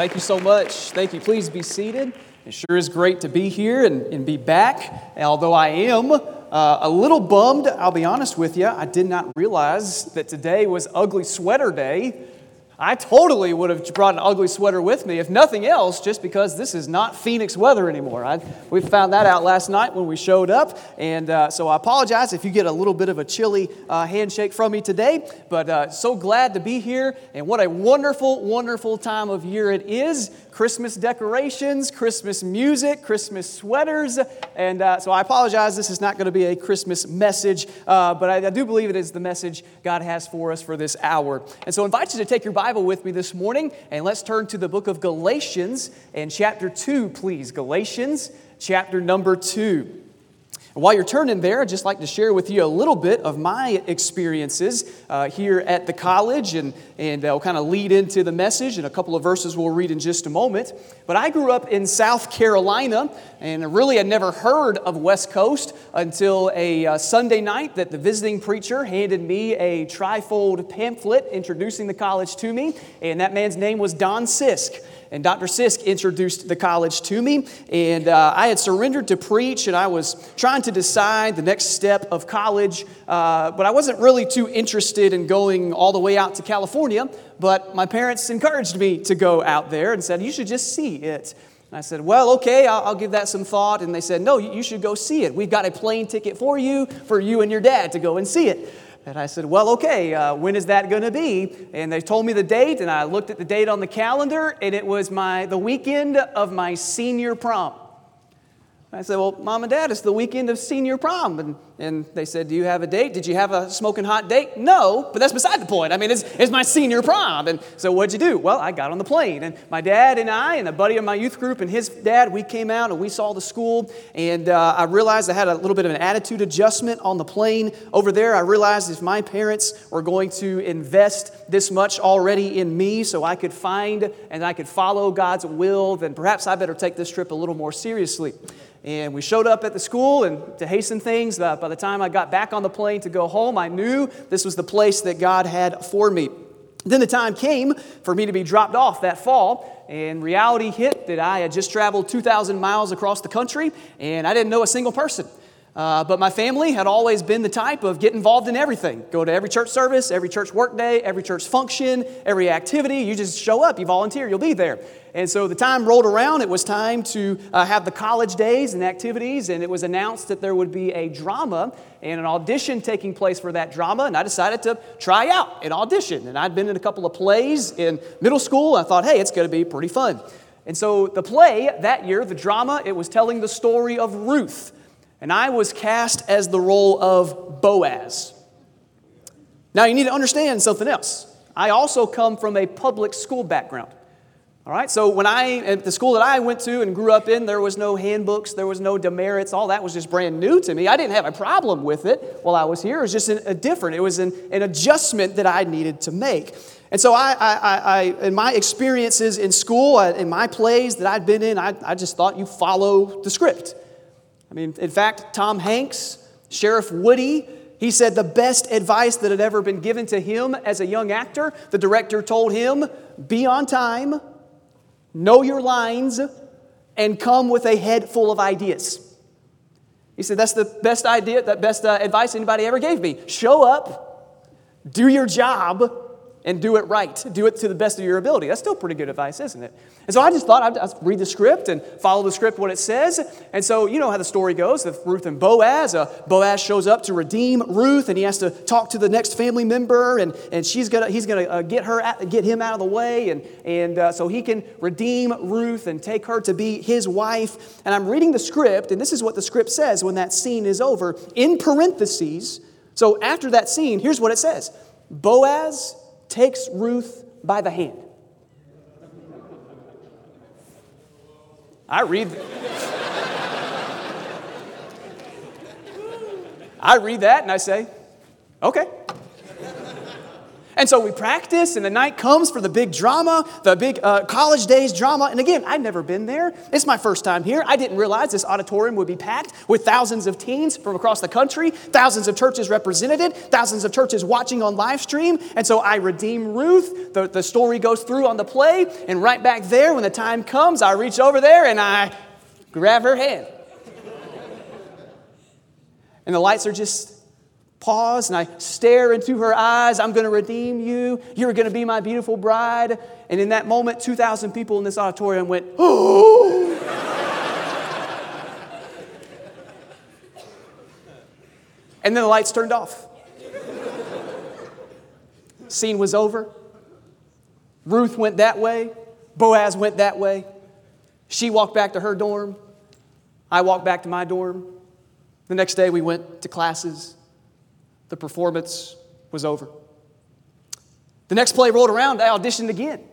Thank you so much. Thank you. Please be seated. It sure is great to be here and, and be back. Although I am uh, a little bummed, I'll be honest with you, I did not realize that today was Ugly Sweater Day. I totally would have brought an ugly sweater with me, if nothing else, just because this is not Phoenix weather anymore. I, we found that out last night when we showed up, and uh, so I apologize if you get a little bit of a chilly uh, handshake from me today, but uh, so glad to be here, and what a wonderful, wonderful time of year it is. Christmas decorations, Christmas music, Christmas sweaters, and uh, so I apologize. This is not going to be a Christmas message, uh, but I, I do believe it is the message God has for us for this hour. And so I invite you to take your Bible with me this morning, and let's turn to the book of Galatians and chapter 2, please. Galatians chapter number 2. While you're turning there, I'd just like to share with you a little bit of my experiences uh, here at the college, and, and I'll kind of lead into the message, and a couple of verses we'll read in just a moment. But I grew up in South Carolina, and really had never heard of West Coast until a uh, Sunday night that the visiting preacher handed me a trifold pamphlet introducing the college to me, and that man's name was Don Sisk and Dr. Sisk introduced the college to me. And uh, I had surrendered to preach, and I was trying to decide the next step of college, uh, but I wasn't really too interested in going all the way out to California. But my parents encouraged me to go out there and said, You should just see it. And I said, Well, okay, I'll, I'll, give that some thought. And they said, No, you should go see it. We've got a plane ticket for you, for you and your dad to go and see it. And I said, Well, okay, uh, when is that going to be? And they told me the date, and I looked at the date on the calendar, and it was my, the weekend of my senior prom. I said, Well, mom and dad, it's the weekend of senior prom. And, and they said, Do you have a date? Did you have a smoking hot date? No, but that's beside the point. I mean, it's, it's my senior prom. And so what'd you do? Well, I got on the plane. And my dad and I, and a buddy of my youth group, and his dad, we came out and we saw the school. And uh, I realized I had a little bit of an attitude adjustment on the plane over there. I realized if my parents were going to invest this much already in me so I could find and I could follow God's will, then perhaps I better take this trip a little more seriously. And we showed up at the school, and to hasten things, uh, by the time I got back on the plane to go home, I knew this was the place that God had for me. Then the time came for me to be dropped off that fall, and reality hit that I had just traveled 2,000 miles across the country, and I didn't know a single person. Uh, but my family had always been the type of get involved in everything. Go to every church service, every church workday, every church function, every activity. You just show up, you volunteer, you'll be there. And so the time rolled around, it was time to uh, have the college days and activities, and it was announced that there would be a drama and an audition taking place for that drama. And I decided to try out an audition. And I'd been in a couple of plays in middle school. I thought, hey, it's going to be pretty fun. And so the play that year, the drama, it was telling the story of Ruth. And I was cast as the role of Boaz. Now, you need to understand something else. I also come from a public school background. All right, so when I, at the school that I went to and grew up in, there was no handbooks, there was no demerits, all that was just brand new to me. I didn't have a problem with it while I was here. It was just a, different, it was an, an adjustment that I needed to make. And so, I, I, I, in my experiences in school, uh, in my plays that I'd been in, I, I just thought you follow the script. I mean, in fact, Tom Hanks, Sheriff Woody, he said the best advice that had ever been given to him as a young actor, the director told him, be on time, know your lines, and come with a head full of ideas. He said, That's the best idea, that best uh, advice anybody ever gave me. Show up, do your job, and do it right. Do it to the best of your ability. That's still pretty good advice, isn't it? And so I just thought I'd, read the script and follow the script what it says. And so you know how the story goes Ruth and Boaz. Uh, Boaz shows up to redeem Ruth, and he has to talk to the next family member, and, and she's gonna, he's going to uh, get, her at, get him out of the way, and, and uh, so he can redeem Ruth and take her to be his wife. And I'm reading the script, and this is what the script says when that scene is over. In parentheses, so after that scene, here's what it says Boaz takes Ruth by the hand. I read. I read that and I say, okay. And so we practice, and the night comes for the big drama, the big uh, college days drama. And again, I'd never been there. It's my first time here. I didn't realize this auditorium would be packed with thousands of teens from across the country, thousands of churches represented, thousands of churches watching on live stream. And so I redeem Ruth. The, the story goes through on the play, and right back there, when the time comes, I reach over there and I grab her hand. and the lights are just pause and I stare into her eyes. I'm going to redeem you. You're going to be my beautiful bride. And in that moment, 2,000 people in this auditorium went, oh. and then the lights turned off. Scene was over. Ruth went that way. Boaz went that way. She walked back to her dorm. I walked back to my dorm. The next day, we went to classes. The performance was over. The next play rolled around, I auditioned again.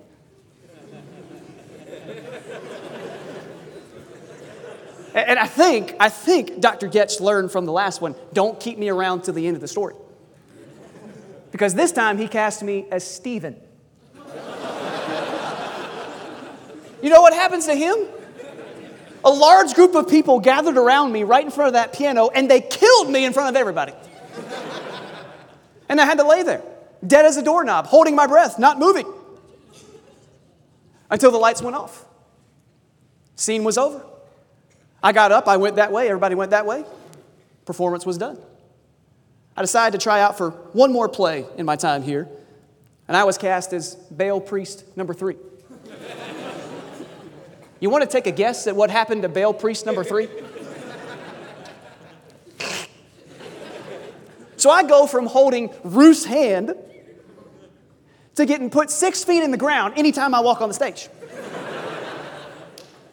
and I think, I think Dr. Goetsch learned from the last one don't keep me around till the end of the story. Because this time he cast me as Stephen. you know what happens to him? A large group of people gathered around me right in front of that piano and they killed me in front of everybody. And I had to lay there, dead as a doorknob, holding my breath, not moving, until the lights went off. Scene was over. I got up, I went that way, everybody went that way. Performance was done. I decided to try out for one more play in my time here, and I was cast as Baal Priest number three. you want to take a guess at what happened to Baal Priest number three? So I go from holding Ruth's hand to getting put six feet in the ground anytime I walk on the stage.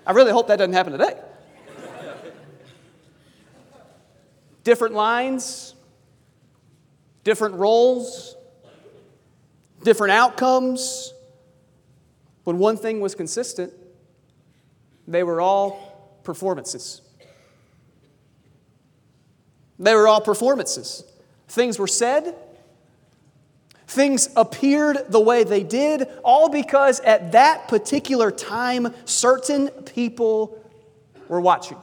I really hope that doesn't happen today. Different lines, different roles, different outcomes. When one thing was consistent, they were all performances. They were all performances. Things were said, things appeared the way they did, all because at that particular time, certain people were watching.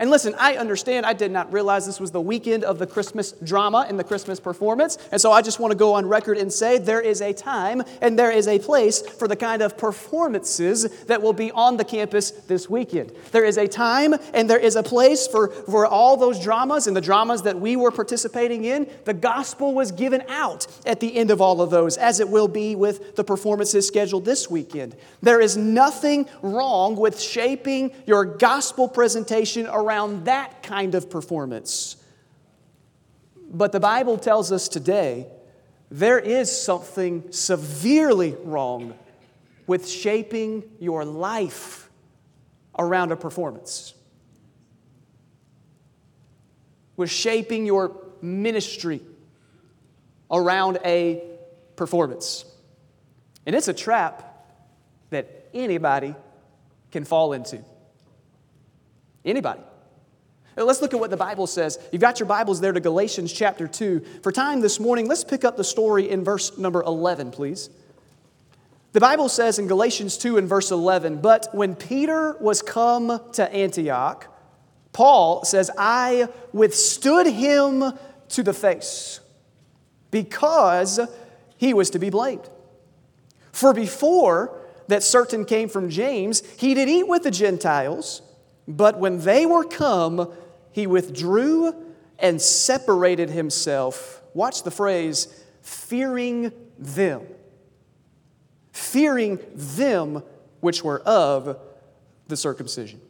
And listen, I understand, I did not realize this was the weekend of the Christmas drama and the Christmas performance. And so I just want to go on record and say there is a time and there is a place for the kind of performances that will be on the campus this weekend. There is a time and there is a place for, for all those dramas and the dramas that we were participating in. The gospel was given out at the end of all of those, as it will be with the performances scheduled this weekend. There is nothing wrong with shaping your gospel presentation around around that kind of performance. But the Bible tells us today there is something severely wrong with shaping your life around a performance, with shaping your ministry around a performance. And it's a trap that anybody can fall into. Anybody. Let's look at what the Bible says. You've got your Bibles there to Galatians chapter 2. For time this morning, let's pick up the story in verse number 11, please. The Bible says in Galatians 2 and verse 11, But when Peter was come to Antioch, Paul says, I withstood him to the face because he was to be blamed. For before that certain came from James, he did eat with the Gentiles, but when they were come, he withdrew and separated himself. Watch the phrase, fearing them. Fearing them which were of the circumcision.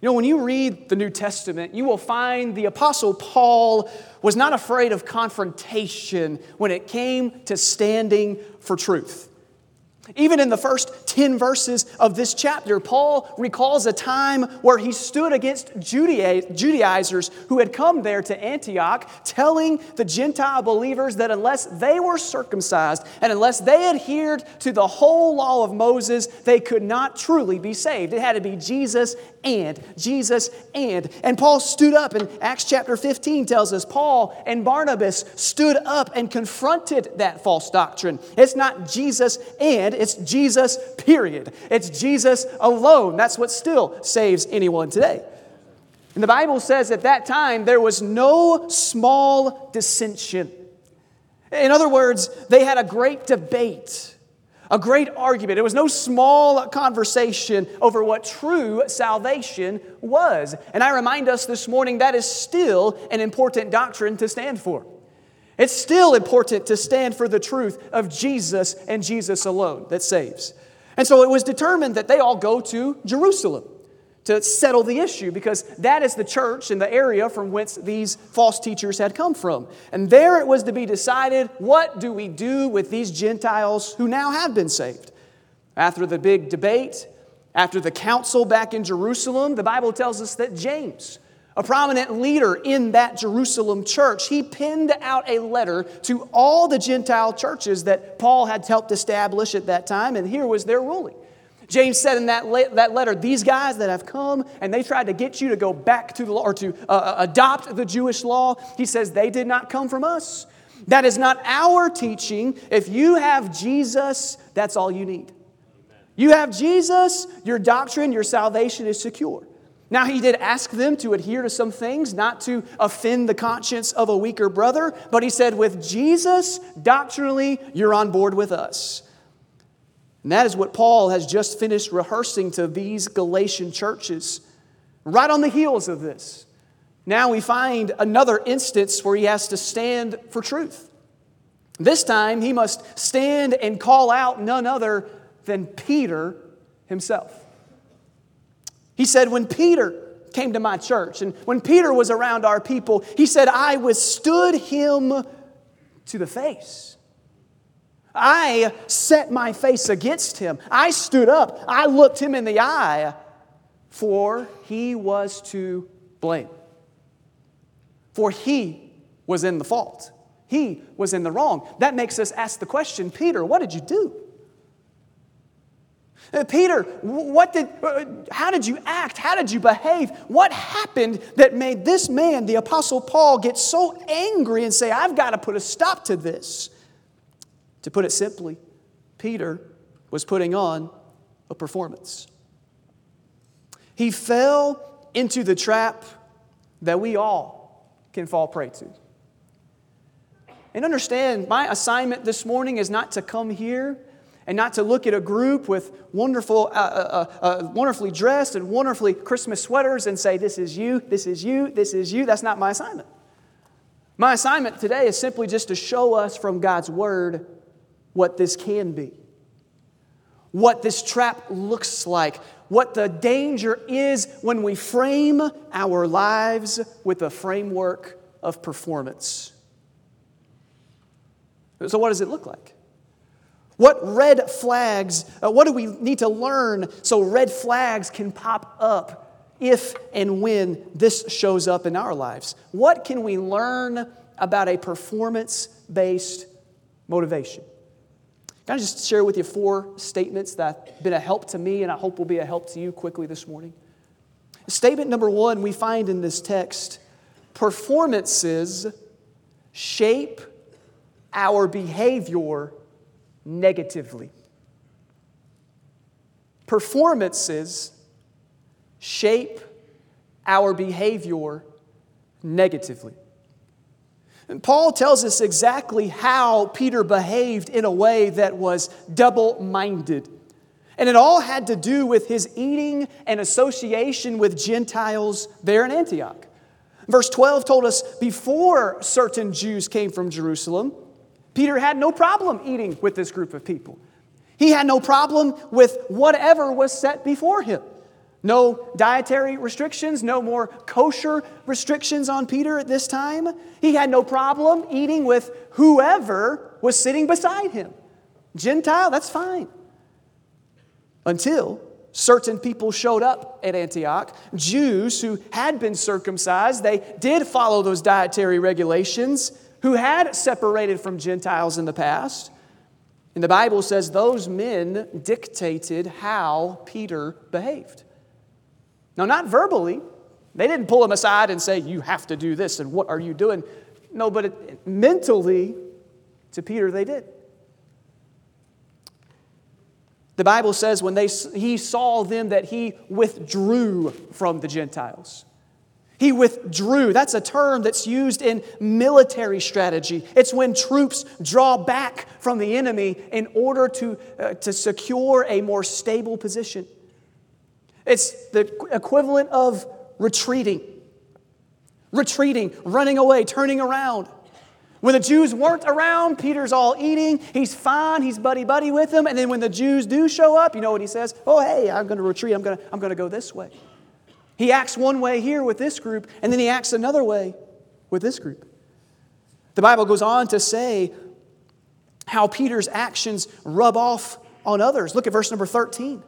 You know, when you read the New Testament, you will find the Apostle Paul was not afraid of confrontation when it came to standing for truth. Even in the first 10 verses of this chapter, Paul recalls a time where he stood against Judaizers who had come there to Antioch, telling the Gentile believers that unless they were circumcised and unless they adhered to the whole law of Moses, they could not truly be saved. It had to be Jesus and Jesus and. And Paul stood up, and Acts chapter 15 tells us Paul and Barnabas stood up and confronted that false doctrine. It's not Jesus and, it's Jesus, period. It's Jesus alone. That's what still saves anyone today. And the Bible says at that time there was no small dissension. In other words, they had a great debate a great argument. It was no small conversation over what true salvation was. And I remind us this morning that is still an important doctrine to stand for. It's still important to stand for the truth of Jesus and Jesus alone that saves. And so it was determined that they all go to Jerusalem to settle the issue because that is the church in the area from whence these false teachers had come from. And there it was to be decided what do we do with these Gentiles who now have been saved? After the big debate, after the council back in Jerusalem, the Bible tells us that James, a prominent leader in that Jerusalem church, he penned out a letter to all the Gentile churches that Paul had helped establish at that time, and here was their ruling. James said in that, le- that letter, these guys that have come and they tried to get you to go back to the law or to uh, uh, adopt the Jewish law, he says they did not come from us. That is not our teaching. If you have Jesus, that's all you need. You have Jesus, your doctrine, your salvation is secure. Now, he did ask them to adhere to some things, not to offend the conscience of a weaker brother, but he said, with Jesus, doctrinally, you're on board with us. And that is what Paul has just finished rehearsing to these Galatian churches. Right on the heels of this, now we find another instance where he has to stand for truth. This time, he must stand and call out none other than Peter himself. He said, When Peter came to my church and when Peter was around our people, he said, I withstood him to the face. I set my face against him. I stood up. I looked him in the eye, for he was to blame. For he was in the fault. He was in the wrong. That makes us ask the question Peter, what did you do? Uh, Peter, what did, uh, how did you act? How did you behave? What happened that made this man, the Apostle Paul, get so angry and say, I've got to put a stop to this? To put it simply, Peter was putting on a performance. He fell into the trap that we all can fall prey to. And understand, my assignment this morning is not to come here and not to look at a group with wonderful, uh, uh, uh, uh wonderfully dressed and wonderfully Christmas sweaters and say, This is you, this is you, this is you. That's not my assignment. My assignment today is simply just to show us from God's Word what this can be, what this trap looks like, what the danger is when we frame our lives with a framework of performance. So, what does it look like? What red flags, uh, what do we need to learn so red flags can pop up if and when this shows up in our lives? What can we learn about a performance based motivation? Can I just share with you four statements that have been a help to me and I hope will be a help to you quickly this morning? Statement number one we find in this text performances shape our behavior negatively. Performances shape our behavior negatively. And Paul tells us exactly how Peter behaved in a way that was double minded. And it all had to do with his eating and association with Gentiles there in Antioch. Verse 12 told us before certain Jews came from Jerusalem, Peter had no problem eating with this group of people. He had no problem with whatever was set before him. No dietary restrictions, no more kosher restrictions on Peter at this time. He had no problem eating with whoever was sitting beside him. Gentile, that's fine. Until certain people showed up at Antioch, Jews who had been circumcised, they did follow those dietary regulations, who had separated from Gentiles in the past. And the Bible says those men dictated how Peter behaved. Now, not verbally. They didn't pull him aside and say, You have to do this, and what are you doing? No, but it, mentally, to Peter, they did. The Bible says when they, he saw them that he withdrew from the Gentiles. He withdrew. That's a term that's used in military strategy. It's when troops draw back from the enemy in order to, uh, to secure a more stable position. It's the equivalent of retreating. Retreating, running away, turning around. When the Jews weren't around, Peter's all eating. He's fine. He's buddy buddy with them. And then when the Jews do show up, you know what he says? Oh, hey, I'm going to retreat. I'm going to, I'm going to go this way. He acts one way here with this group, and then he acts another way with this group. The Bible goes on to say how Peter's actions rub off on others. Look at verse number 13.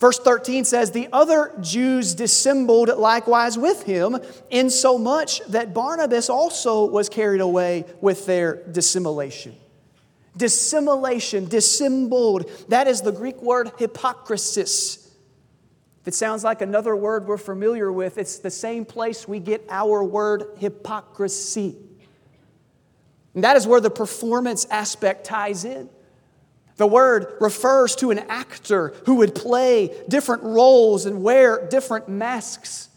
Verse 13 says, The other Jews dissembled likewise with him, insomuch that Barnabas also was carried away with their dissimulation. Dissimulation, dissembled, that is the Greek word hypocrisis. If it sounds like another word we're familiar with, it's the same place we get our word hypocrisy. And that is where the performance aspect ties in. The word refers to an actor who would play different roles and wear different masks.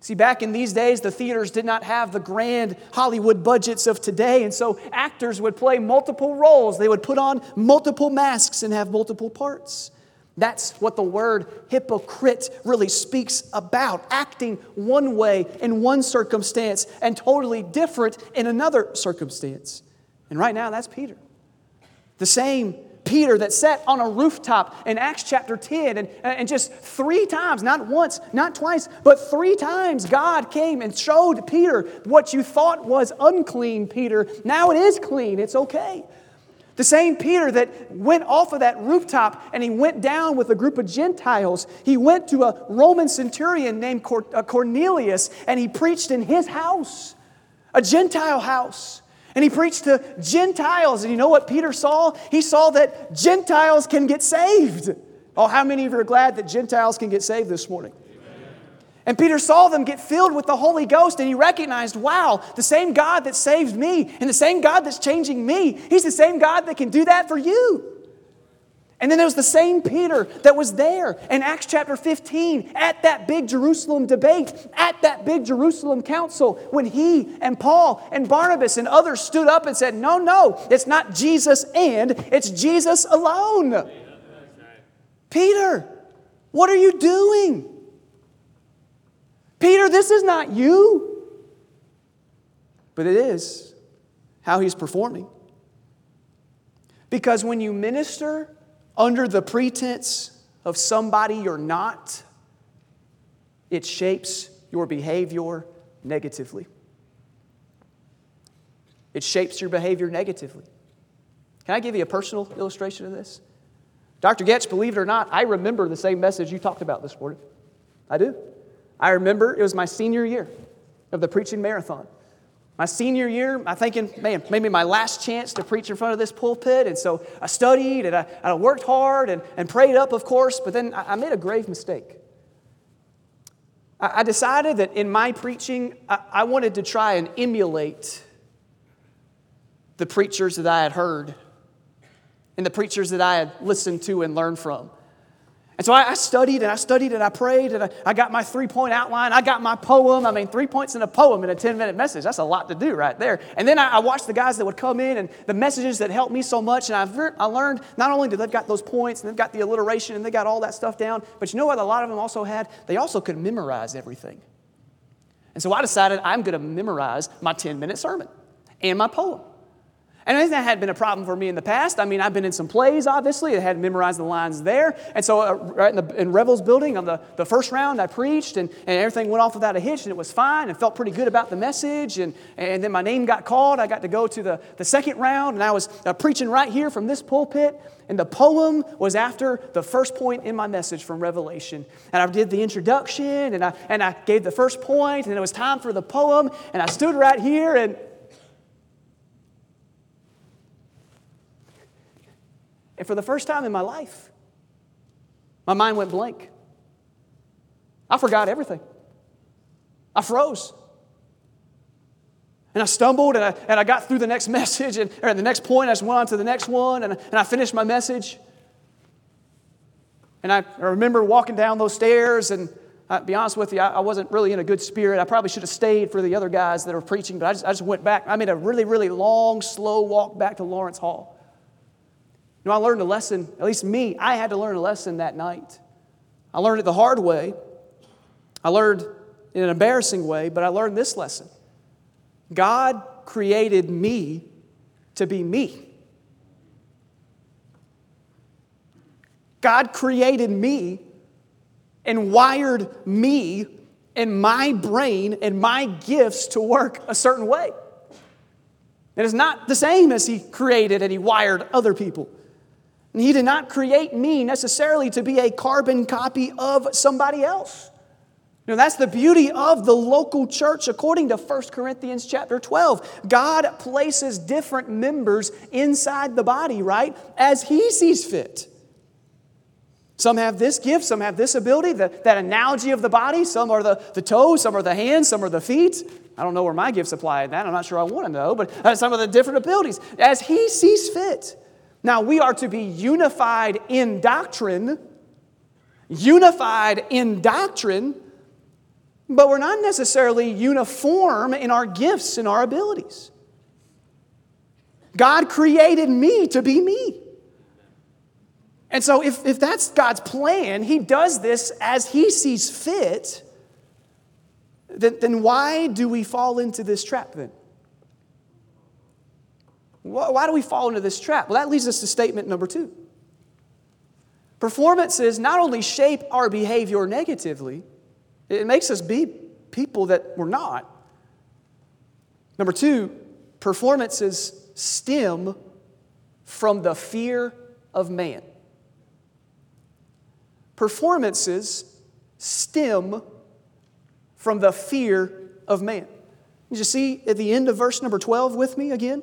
See, back in these days, the theaters did not have the grand Hollywood budgets of today, and so actors would play multiple roles. They would put on multiple masks and have multiple parts. That's what the word hypocrite really speaks about acting one way in one circumstance and totally different in another circumstance. And right now, that's Peter. The same Peter that sat on a rooftop in Acts chapter 10, and, and just three times, not once, not twice, but three times, God came and showed Peter what you thought was unclean, Peter. Now it is clean, it's okay. The same Peter that went off of that rooftop and he went down with a group of Gentiles. He went to a Roman centurion named uh, Cornelius and he preached in his house, a Gentile house. And he preached to Gentiles. And you know what Peter saw? He saw that Gentiles can get saved. Oh, how many of you are glad that Gentiles can get saved this morning? And Peter saw them get filled with the Holy Ghost and he recognized, wow, the same God that saved me and the same God that's changing me, he's the same God that can do that for you. And then there was the same Peter that was there in Acts chapter 15 at that big Jerusalem debate, at that big Jerusalem council, when he and Paul and Barnabas and others stood up and said, No, no, it's not Jesus and, it's Jesus alone. Peter, what are you doing? Peter, this is not you. But it is how he's performing. Because when you minister under the pretense of somebody you're not, it shapes your behavior negatively. It shapes your behavior negatively. Can I give you a personal illustration of this? Dr. Goetsch, believe it or not, I remember the same message you talked about this morning. I do. I remember it was my senior year of the preaching marathon. My senior year, I'm thinking, man, maybe my last chance to preach in front of this pulpit. And so I studied and I, I worked hard and, and prayed up, of course, but then I, I made a grave mistake. I, I decided that in my preaching, I, I wanted to try and emulate the preachers that I had heard and the preachers that I had listened to and learned from. And so I, studied and I studied and I prayed and I, I got my three point outline. I got my poem. I mean, three points in a poem in a 10 minute message. That's a lot to do right there. And then I, I watched the guys that would come in and the messages that helped me so much. And I've, I learned not only did they've got those points and they've got the alliteration and they got all that stuff down, but you know what a lot of them also had? They also could memorize everything. And so I decided I'm going to memorize my 10 minute sermon and my poem. And that had been a problem for me in the past. I mean, I've been in some plays, obviously. I had memorized the lines there. And so, uh, right in, the, in Revel's building, on the, the first round, I preached, and, and everything went off without a hitch, and it was fine, and felt pretty good about the message. And, and then my name got called. I got to go to the, the second round, and I was uh, preaching right here from this pulpit. And the poem was after the first point in my message from Revelation. And I did the introduction, and I, and I gave the first point, and it was time for the poem. And I stood right here, and And for the first time in my life, my mind went blank. I forgot everything. I froze. And I stumbled and I, and I got through the next message and or the next point. I just went on to the next one and, and I finished my message. And I, I remember walking down those stairs and I'll be honest with you, I, I wasn't really in a good spirit. I probably should have stayed for the other guys that were preaching, but I just, I just went back. I made a really, really long, slow walk back to Lawrence Hall. You know, I learned a lesson, at least me, I had to learn a lesson that night. I learned it the hard way. I learned in an embarrassing way, but I learned this lesson God created me to be me. God created me and wired me and my brain and my gifts to work a certain way. It is not the same as He created and He wired other people. He did not create me necessarily to be a carbon copy of somebody else. Now that's the beauty of the local church according to 1 Corinthians chapter 12. God places different members inside the body, right? As he sees fit. Some have this gift, some have this ability, the, that analogy of the body. Some are the, the toes, some are the hands, some are the feet. I don't know where my gifts apply in that. I'm not sure I want to know, but uh, some of the different abilities as he sees fit. Now, we are to be unified in doctrine, unified in doctrine, but we're not necessarily uniform in our gifts and our abilities. God created me to be me. And so, if, if that's God's plan, He does this as He sees fit, then, then why do we fall into this trap then? Why do we fall into this trap? Well, that leads us to statement number two. Performances not only shape our behavior negatively, it makes us be people that we're not. Number two, performances stem from the fear of man. Performances stem from the fear of man. Did you see at the end of verse number 12 with me again?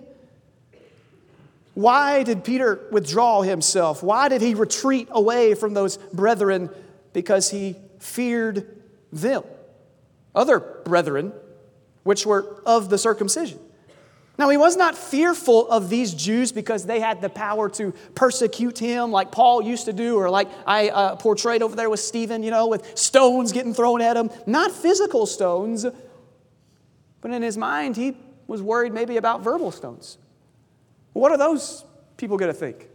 Why did Peter withdraw himself? Why did he retreat away from those brethren? Because he feared them, other brethren, which were of the circumcision. Now, he was not fearful of these Jews because they had the power to persecute him like Paul used to do, or like I uh, portrayed over there with Stephen, you know, with stones getting thrown at him. Not physical stones, but in his mind, he was worried maybe about verbal stones. What are those people going to think?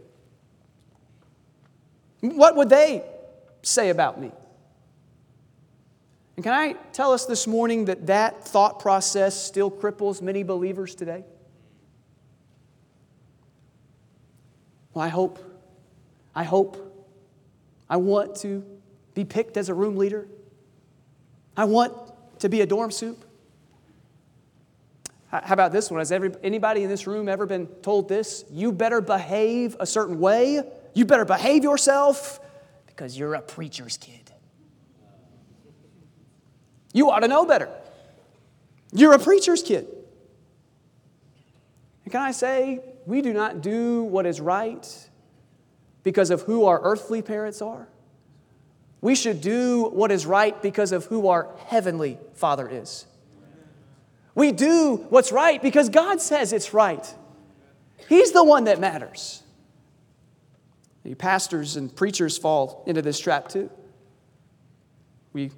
What would they say about me? And can I tell us this morning that that thought process still cripples many believers today? Well, I hope, I hope, I want to be picked as a room leader. I want to be a dorm soup. How about this one? Has every, anybody in this room ever been told this? You better behave a certain way. You better behave yourself because you're a preacher's kid. You ought to know better. You're a preacher's kid. And can I say, we do not do what is right because of who our earthly parents are. We should do what is right because of who our heavenly Father is. We do what's right because God says it's right. He's the one that matters. The pastors and preachers fall into this trap too. We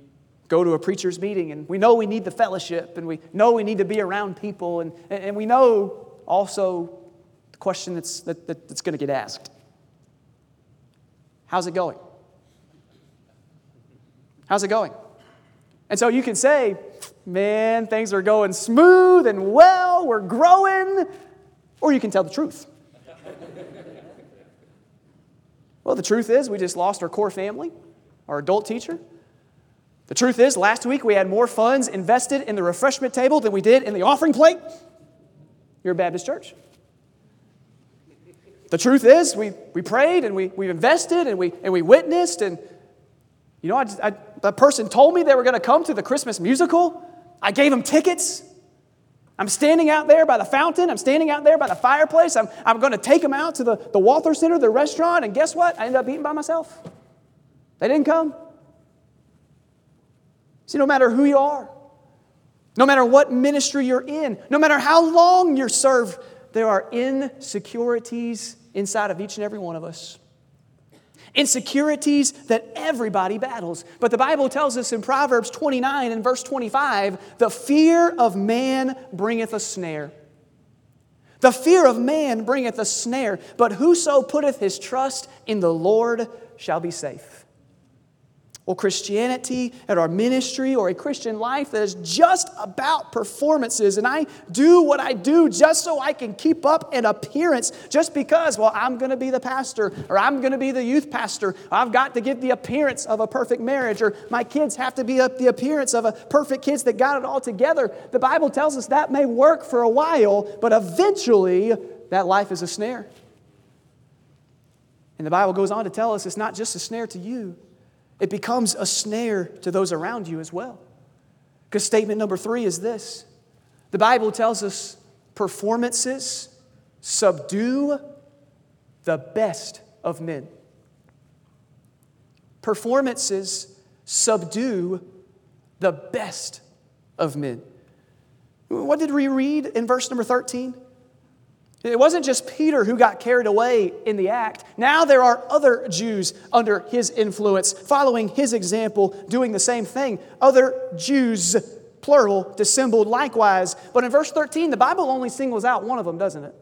go to a preacher's meeting and we know we need the fellowship and we know we need to be around people and, and we know also the question that's, that, that's going to get asked How's it going? How's it going? And so you can say, man, things are going smooth and well, we're growing, or you can tell the truth. well, the truth is, we just lost our core family, our adult teacher, the truth is, last week we had more funds invested in the refreshment table than we did in the offering plate. You're a Baptist church. The truth is, we, we prayed and we, we invested and we, and we witnessed. And, you know, I, person told me they were going to come to the Christmas musical. I gave them tickets. I'm standing out there by the fountain. I'm standing out there by the fireplace. I'm, I'm going to take them out to the, the Walther Center, the restaurant. And guess what? I ended up eating by myself. They didn't come. See, no matter who you are, no matter what ministry you're in, no matter how long you're served, there are insecurities inside of each and every one of us. Insecurities that everybody battles. But the Bible tells us in Proverbs 29 and verse 25 the fear of man bringeth a snare. The fear of man bringeth a snare, but whoso putteth his trust in the Lord shall be safe. Well, Christianity and our ministry or a Christian life that is just about performances, and I do what I do just so I can keep up an appearance, just because, well, I'm going to be the pastor or I'm going to be the youth pastor. I've got to give the appearance of a perfect marriage, or my kids have to be up the appearance of a perfect kids that got it all together. The Bible tells us that may work for a while, but eventually that life is a snare. And the Bible goes on to tell us it's not just a snare to you it becomes a snare to those around you as well. Because statement number three is this the Bible tells us performances subdue the best of men. Performances subdue the best of men. What did we read in verse number 13? It wasn't just Peter who got carried away in the act. Now there are other Jews under his influence, following his example, doing the same thing. Other Jews, plural, dissembled likewise. But in verse 13, the Bible only singles out one of them, doesn't it?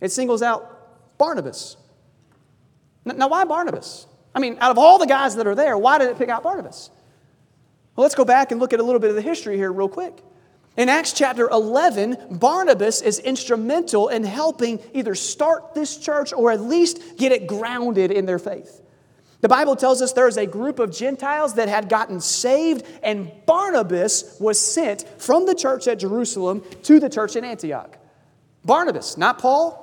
It singles out Barnabas. Now, why Barnabas? I mean, out of all the guys that are there, why did it pick out Barnabas? Well, let's go back and look at a little bit of the history here, real quick. In Acts chapter 11, Barnabas is instrumental in helping either start this church or at least get it grounded in their faith. The Bible tells us there is a group of Gentiles that had gotten saved, and Barnabas was sent from the church at Jerusalem to the church in Antioch. Barnabas, not Paul,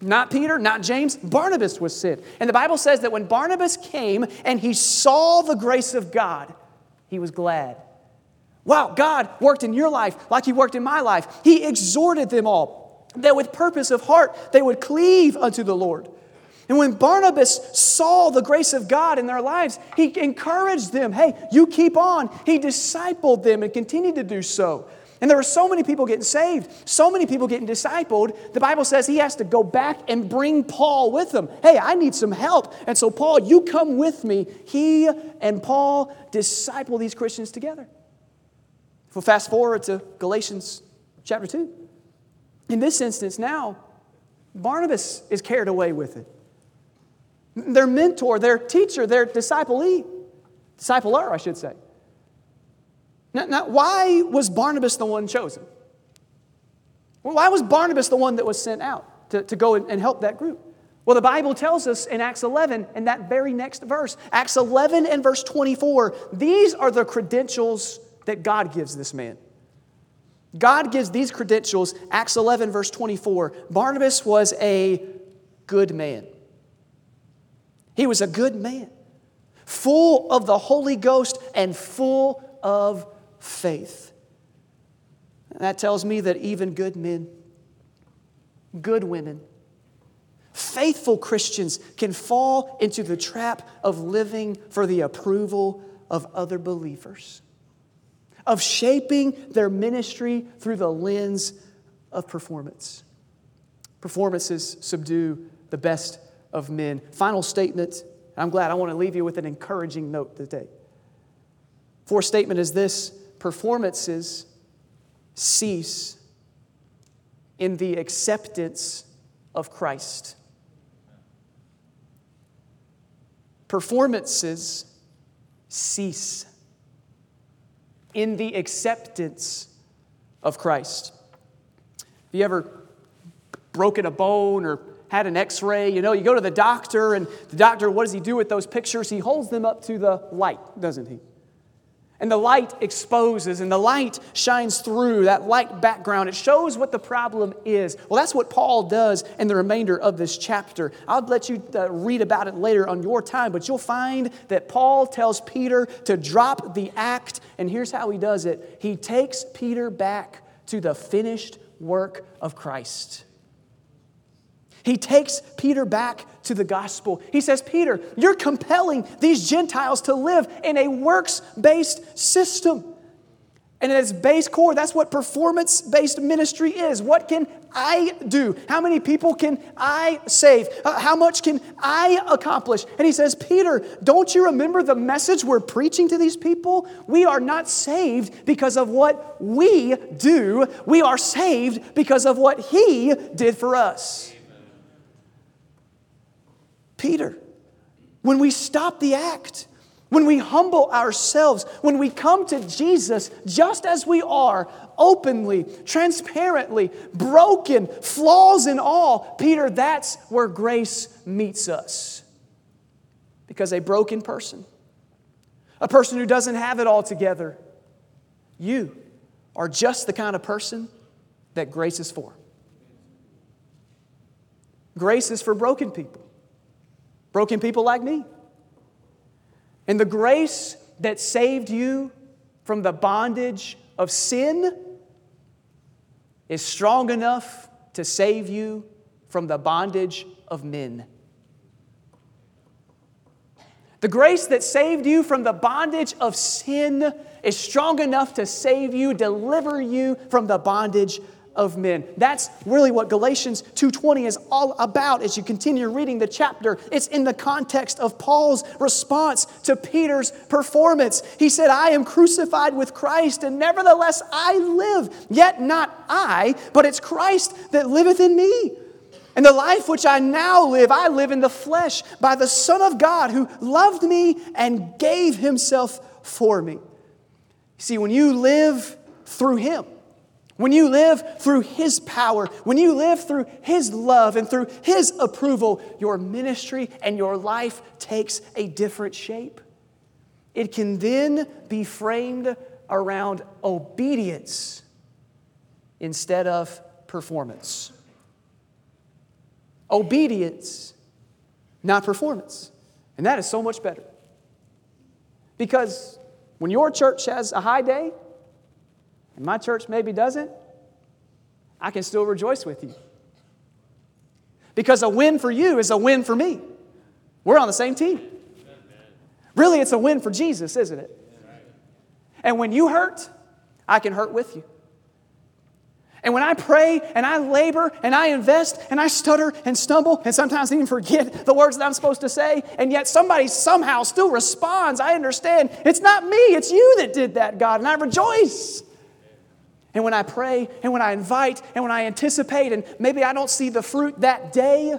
not Peter, not James, Barnabas was sent. And the Bible says that when Barnabas came and he saw the grace of God, he was glad. Wow, God worked in your life like He worked in my life. He exhorted them all that with purpose of heart they would cleave unto the Lord. And when Barnabas saw the grace of God in their lives, he encouraged them hey, you keep on. He discipled them and continued to do so. And there were so many people getting saved, so many people getting discipled. The Bible says he has to go back and bring Paul with him. Hey, I need some help. And so, Paul, you come with me. He and Paul disciple these Christians together. We'll fast forward to Galatians chapter 2. In this instance, now, Barnabas is carried away with it. Their mentor, their teacher, their disciplee, discipler, I should say. Now, now, why was Barnabas the one chosen? Why was Barnabas the one that was sent out to, to go and help that group? Well, the Bible tells us in Acts 11, in that very next verse, Acts 11 and verse 24, these are the credentials that God gives this man. God gives these credentials, Acts 11, verse 24. Barnabas was a good man. He was a good man, full of the Holy Ghost and full of faith. And that tells me that even good men, good women, faithful Christians can fall into the trap of living for the approval of other believers of shaping their ministry through the lens of performance. Performances subdue the best of men. Final statement. I'm glad I want to leave you with an encouraging note today. Fourth statement is this performances cease in the acceptance of Christ. Performances cease in the acceptance of Christ. Have you ever broken a bone or had an x ray? You know, you go to the doctor, and the doctor, what does he do with those pictures? He holds them up to the light, doesn't he? And the light exposes and the light shines through that light background. It shows what the problem is. Well, that's what Paul does in the remainder of this chapter. I'll let you uh, read about it later on your time, but you'll find that Paul tells Peter to drop the act, and here's how he does it he takes Peter back to the finished work of Christ. He takes Peter back to the gospel. He says, Peter, you're compelling these Gentiles to live in a works based system. And at its base core, that's what performance based ministry is. What can I do? How many people can I save? Uh, how much can I accomplish? And he says, Peter, don't you remember the message we're preaching to these people? We are not saved because of what we do, we are saved because of what he did for us. Peter, when we stop the act, when we humble ourselves, when we come to Jesus just as we are, openly, transparently, broken, flaws and all, Peter, that's where grace meets us. Because a broken person, a person who doesn't have it all together, you are just the kind of person that grace is for. Grace is for broken people, broken people like me. And the grace that saved you from the bondage of sin is strong enough to save you from the bondage of men. The grace that saved you from the bondage of sin is strong enough to save you, deliver you from the bondage of men. That's really what Galatians 2:20 is all about as you continue reading the chapter. It's in the context of Paul's response to Peter's performance. He said, "I am crucified with Christ, and nevertheless I live, yet not I, but it's Christ that liveth in me." And the life which I now live, I live in the flesh by the Son of God who loved me and gave himself for me. See, when you live through him, when you live through His power, when you live through His love and through His approval, your ministry and your life takes a different shape. It can then be framed around obedience instead of performance. Obedience, not performance. And that is so much better. Because when your church has a high day, and my church maybe doesn't, I can still rejoice with you. Because a win for you is a win for me. We're on the same team. Really, it's a win for Jesus, isn't it? And when you hurt, I can hurt with you. And when I pray and I labor and I invest and I stutter and stumble and sometimes even forget the words that I'm supposed to say, and yet somebody somehow still responds, I understand it's not me, it's you that did that, God, and I rejoice and when I pray and when I invite and when I anticipate, and maybe I don't see the fruit that day,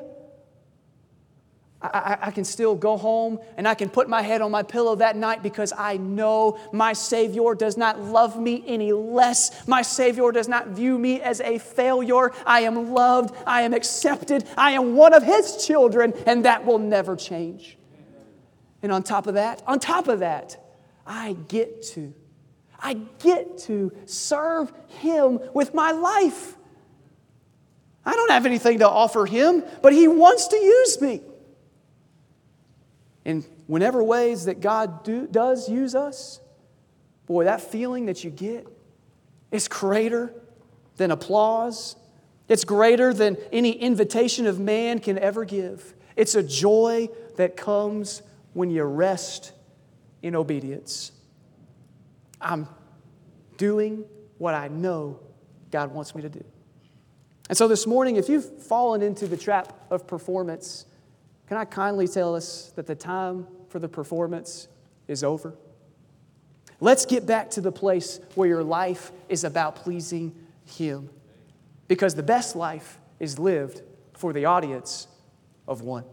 I, I, can still go home and I can put my head on my pillow that night because I know my Savior does not love me any less. My Savior does not view me as a failure. I am loved, I am accepted, I am one of His children, and that will never change. And on top of that, on top of that, I get to I get to serve Him with my life. I don't have anything to offer Him, but He wants to use me. In whenever ways that God do, does use us, boy, that feeling that you get is greater than applause. It's greater than any invitation of man can ever give. It's a joy that comes when you rest in obedience. I'm doing what I know God wants me to do. And so this morning, if you've fallen into the trap of performance, can I kindly tell us that the time for the performance is over? Let's get back to the place where your life is about pleasing Him. Because the best life is lived for the audience of one.